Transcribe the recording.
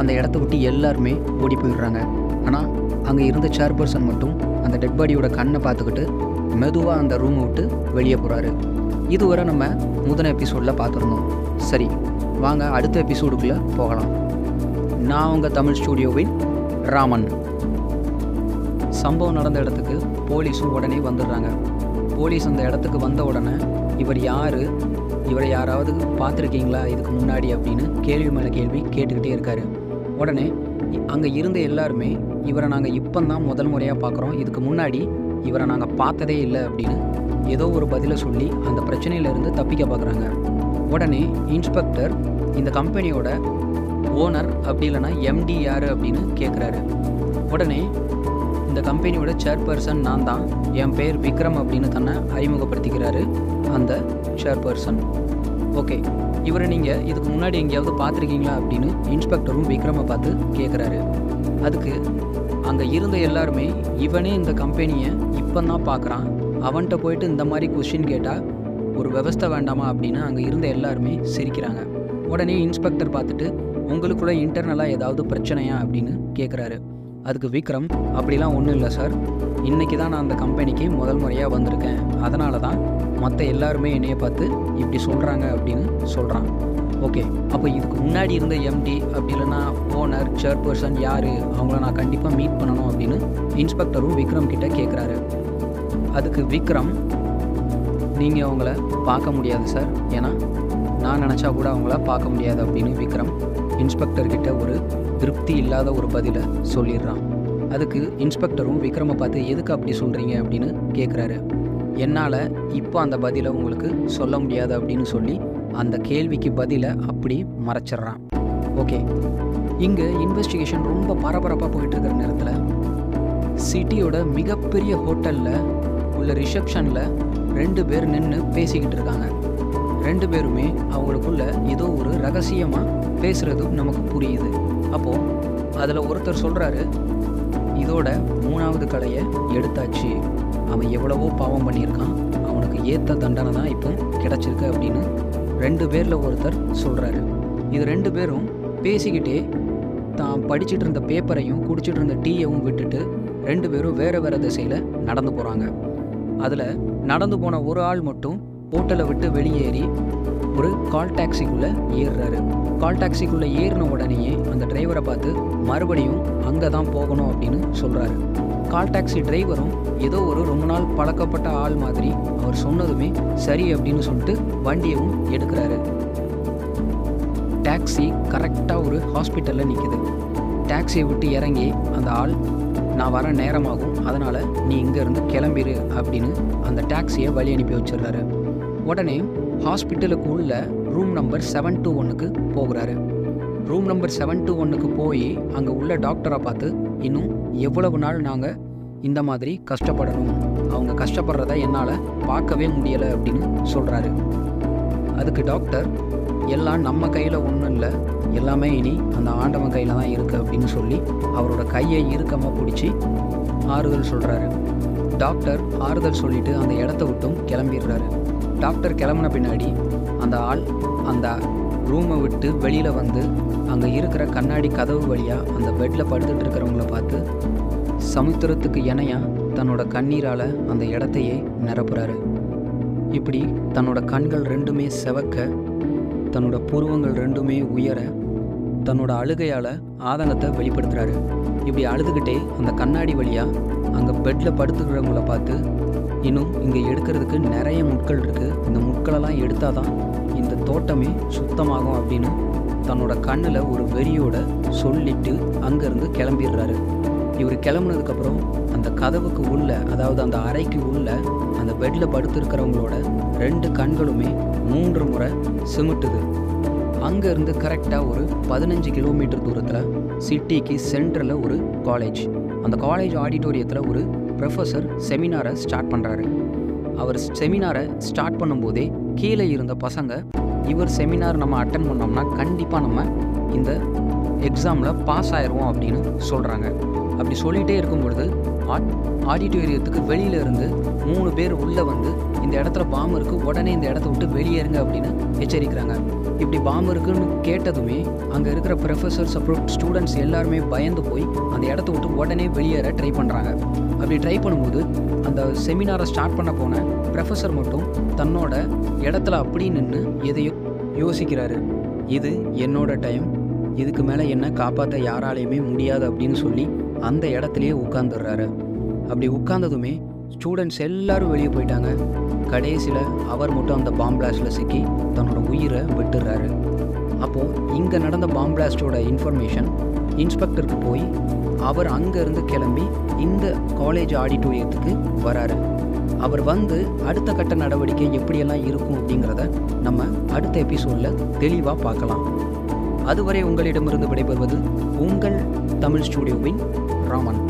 அந்த இடத்த விட்டு எல்லாருமே ஓடி போயிடுறாங்க. ஆனால் அங்கே இருந்த சேர்பர்சன் மட்டும் அந்த டெட் பாடியோட கண்ணை பார்த்துக்கிட்டு மெதுவாக அந்த ரூமை விட்டு வெளியே போகிறாரு இதுவரை நம்ம முதன எபிசோடில் பார்த்துருந்தோம். சரி வாங்க அடுத்த எபிசோடுக்குள்ளே போகலாம். நான் உங்கள் தமிழ் ஸ்டூடியோவின் ராமன். சம்பவம் நடந்த இடத்துக்கு போலீஸும் உடனே வந்துடுறாங்க. போலீஸ் அந்த இடத்துக்கு வந்த உடனே இவர் யார்? இவரை யாராவது பார்த்துருக்கீங்களா? இதுக்கு முன்னாடி அப்படின்னு கேள்வி மேலே கேள்வி கேட்டுக்கிட்டே இருக்காரு. உடனே அங்கே இருந்த எல்லாருமே இவரை நாங்கள் இப்போ தான் முதல் முறையாக பார்க்குறோம் இதுக்கு முன்னாடி இவரை நாங்கள் பார்த்ததே இல்லை அப்படின்னு ஏதோ ஒரு பதிலை சொல்லி அந்த பிரச்சனையிலேருந்து தப்பிக்க பார்க்குறாங்க உடனே இன்ஸ்பெக்டர் இந்த கம்பெனியோட ஓனர் அப்படி இல்லைன்னா எம்டி யார் அப்படின்னு கேட்குறாரு உடனே இந்த கம்பெனியோட சேர்பர்சன் நான் தான். என் பேர் விக்ரம் அப்படின்னு தன்னை அறிமுகப்படுத்திக்கிறாரு அந்த சேர்பர்சன். ஓகே இவரை நீங்கள் இதுக்கு முன்னாடி எங்கேயாவது பார்த்துருக்கீங்களா அப்படின்னு இன்ஸ்பெக்டரும் விக்ரமை பார்த்து கேட்குறாரு அதுக்கு அங்கே இருந்த எல்லாருமே இவனே இந்த கம்பெனியை இப்போ தான் பார்க்குறான் அவன்கிட்ட போயிட்டு இந்த மாதிரி கொஷின் கேட்டால் ஒரு விவஸ்தை வேண்டாமா அப்படின்னு அங்கே இருந்த எல்லாருமே சிரிக்கிறாங்க. உடனே இன்ஸ்பெக்டர் பார்த்துட்டு உங்களுக்குள்ள இன்டர்னலாக ஏதாவது பிரச்சனையா? அப்படின்னு கேட்குறாரு அதுக்கு விக்ரம் அப்படிலாம் ஒன்றும் இல்லை சார். இன்றைக்கி தான் நான் அந்த கம்பெனிக்கு முதல் முறையாக வந்திருக்கேன். அதனால தான் மற்ற எல்லாருமே என்னைய பார்த்து இப்படி சொல்கிறாங்க அப்படின்னு சொல்கிறான் ஓகே அப்போ இதுக்கு முன்னாடி இருந்த எம்டி அப்படி இல்லைன்னா ஓனர் சேர்பர்சன் யார்? அவங்கள நான் கண்டிப்பாக மீட் பண்ணணும் அப்படின்னு இன்ஸ்பெக்டரும் விக்ரம் கிட்டே கேட்குறாரு அதுக்கு விக்ரம் நீங்கள் அவங்கள பார்க்க முடியாது சார் ஏன்னா நான் நினச்சா கூட அவங்கள பார்க்க முடியாது அப்படின்னு விக்ரம் இன்ஸ்பெக்டர் கிட்ட ஒரு திருப்தி இல்லாத ஒரு பதிலை சொல்லிடுறான். அதுக்கு இன்ஸ்பெக்டரும் விக்ரமை பார்த்து எதுக்கு அப்படி சொல்கிறீங்க அப்படின்னு கேட்குறாரு என்னால் இப்போ அந்த பதிலை உங்களுக்கு சொல்ல முடியாது அப்படின்னு சொல்லி அந்த கேள்விக்கு பதிலை அப்படி மறைச்சிட்றான். ஓகே. இங்கே இன்வெஸ்டிகேஷன் ரொம்ப பரபரப்பாக போயிட்டுருக்கிற நேரத்தில் சிட்டியோட மிகப்பெரிய ஹோட்டலில் உள்ள ரிசப்ஷனில் ரெண்டு பேர் நின்று பேசிக்கிட்டு இருக்காங்க. ரெண்டு பேருமே அவங்களுக்குள்ள ஏதோ ஒரு ரகசியமாக பேசுகிறதும் நமக்கு புரியுது. அப்போது அதில் ஒருத்தர் சொல்கிறாரு இதோட மூணாவது கலையை எடுத்தாச்சு. அவன் எவ்வளவோ பாவம் பண்ணியிருக்கான். அவனுக்கு ஏற்ற தண்டனை தான் இப்போ கிடச்சிருக்கு அப்படின்னு ரெண்டு பேரில் ஒருத்தர் சொல்கிறாரு இது ரெண்டு பேரும் பேசிக்கிட்டே தான் படிச்சுட்டு இருந்த பேப்பரையும் குடிச்சிட்டு இருந்த டீயையும் விட்டுட்டு ரெண்டு பேரும் வேறு வேறு திசையில் நடந்து போகிறாங்க அதில் நடந்து போன ஒரு ஆள் மட்டும் ஹோட்டலை விட்டு வெளியேறி ஒரு கால் டாக்ஸிக்குள்ளே ஏறுறாரு. கால் டாக்ஸிக்குள்ளே ஏறின உடனேயே அந்த டிரைவரை பார்த்து மறுபடியும் அங்கே தான் போகணும் அப்படின்னு சொல்கிறாரு கால் டாக்ஸி டிரைவரும் ஏதோ ஒரு ரொம்ப நாள் பழக்கப்பட்ட ஆள் மாதிரி அவர் சொன்னதுமே சரி அப்படின்னு சொல்லிட்டு வண்டியவும் எடுக்கிறாரு. டாக்ஸி கரெக்டாக ஒரு ஹாஸ்பிட்டலில் நிற்கிது டாக்ஸியை விட்டு இறங்கி அந்த ஆள் நான் வர நேரமாகும் அதனால் நீ இங்கேருந்து கிளம்பிடு அப்படின்னு அந்த டாக்ஸியை வழி அனுப்பி வச்சிடுறாரு. உடனே ஹாஸ்பிட்டலுக்கு உள்ள ரூம் நம்பர் செவன் டூ ஒன்றுக்கு போகிறாரு. ரூம் நம்பர் செவன் டூ ஒன்றுக்கு போய் அங்கே உள்ள டாக்டரை பார்த்து இன்னும் எவ்வளவு நாள் நாங்கள் இந்த மாதிரி கஷ்டப்படணும்? அவங்க கஷ்டப்படுறத என்னால் பார்க்கவே முடியலை அப்படின்னு சொல்கிறாரு அதுக்கு டாக்டர் எல்லாம் நம்ம கையில் ஒன்றும் இல்லை. எல்லாமே இனி அந்த ஆண்டவன் கையில் தான் இருக்குது அப்படின்னு சொல்லி அவரோட கையை இறுக்கமாக பிடிச்சி ஆறுதல் சொல்கிறாரு டாக்டர் ஆறுதல் சொல்லிட்டு அந்த இடத்த விட்டும் கிளம்பிடுறாரு. டாக்டர் கிளம்புன பின்னாடி அந்த ஆள் அந்த ரூமை விட்டு வெளியில் வந்து அங்கே இருக்கிற கண்ணாடி கதவு வழியாக அந்த பெட்டில் படுத்துட்டு இருக்கிறவங்கள பார்த்து சமுத்திரத்துக்கு இணையாக தன்னோட கண்ணீரால் அந்த இடத்தையே நிரப்புறாரு. இப்படி தன்னோட கண்கள் ரெண்டுமே செவக்க தன்னோட புருவங்கள் ரெண்டுமே உயர தன்னோட அழுகையால் ஆதங்கத்தை வெளிப்படுத்துகிறாரு இப்படி அழுதுகிட்டே அந்த கண்ணாடி வழியாக அங்கே பெட்டில் படுத்துக்கிறவங்கள பார்த்து இன்னும் இங்கே எடுக்கிறதுக்கு நிறைய முட்கள் இருக்குது இந்த முட்களெல்லாம் எடுத்தால் தான் இந்த தோட்டமே சுத்தமாகும் அப்படின்னு தன்னோட கண்ணில் ஒரு வெறியோட சொல்லிட்டு அங்கேருந்து கிளம்பிடுறாரு. இவர் கிளம்புனதுக்கப்புறம் அந்த கதவுக்கு உள்ள அதாவது அந்த அறைக்கு உள்ள அந்த பெட்டில் படுத்திருக்கிறவங்களோட ரெண்டு கண்களுமே மூன்று முறை சிமிட்டுது. அங்கேருந்து கரெக்டாக ஒரு பதினஞ்சு கிலோமீட்டர் தூரத்தில் சிட்டிக்கு சென்டரில் ஒரு காலேஜ் அந்த காலேஜ் ஆடிட்டோரியத்தில் ஒரு ப்ரொஃபஸர் செமினாரை ஸ்டார்ட் பண்ணுறாரு அவர் செமினாரை ஸ்டார்ட் பண்ணும்போதே கீழே இருந்த பசங்க இவர் செமினார் நம்ம அட்டன் பண்ணோம்னா கண்டிப்பாக நம்ம இந்த எக்ஸாமில் பாஸ் ஆயிடுவோம் அப்படின்னு சொல்கிறாங்க அப்படி சொல்லிகிட்டே இருக்கும் பொழுது ஆட் ஆடிட்டோரியத்துக்கு வெளியில இருந்து மூணு பேர் உள்ளே வந்து இந்த இடத்துல பாம்பு இருக்குது உடனே இந்த இடத்த விட்டு வெளியேறுங்க அப்படின்னு எச்சரிக்கிறாங்க. இப்படி பாம்பு இருக்குன்னு கேட்டதுமே அங்கே இருக்கிற ப்ரொஃபஸர்ஸ் அப்புறம் ஸ்டூடெண்ட்ஸ் எல்லாருமே பயந்து போய் அந்த இடத்த விட்டு உடனே வெளியேற ட்ரை பண்ணுறாங்க அப்படி ட்ரை பண்ணும்போது அந்த செமினாரை ஸ்டார்ட் பண்ண போன ப்ரொஃபஸர் மட்டும் தன்னோட இடத்துல அப்படி நின்று எதையோ யோசிக்கிறாரு. இது என்னோட டைம் இதுக்கு மேலே என்ன காப்பாற்ற யாராலையுமே முடியாது அப்படின்னு சொல்லி அந்த இடத்துலையே உட்காந்துடுறாரு அப்படி உட்காந்ததுமே ஸ்டூடெண்ட்ஸ் எல்லாரும் வெளியே போயிட்டாங்க. கடைசியில் அவர் மட்டும் அந்த பாம் பிளாஸ்டில் சிக்கி தன்னோட உயிரை விட்டுடுறாரு. அப்போது இங்கே நடந்த பாம் பிளாஸ்டோட இன்ஃபர்மேஷன் இன்ஸ்பெக்டருக்கு போய் அவர் அங்கேருந்து கிளம்பி இந்த காலேஜ் ஆடிட்டோரியத்துக்கு வராரு. அவர் வந்து அடுத்த கட்ட நடவடிக்கை எப்படியெல்லாம் இருக்கும் அப்படிங்கிறத நம்ம அடுத்த எபிசோடில் தெளிவாக பார்க்கலாம். அதுவரை உங்களிடமிருந்து விடைபெறுவது உங்கள் தமிழ் ஸ்டூடியோவின் ராமன்.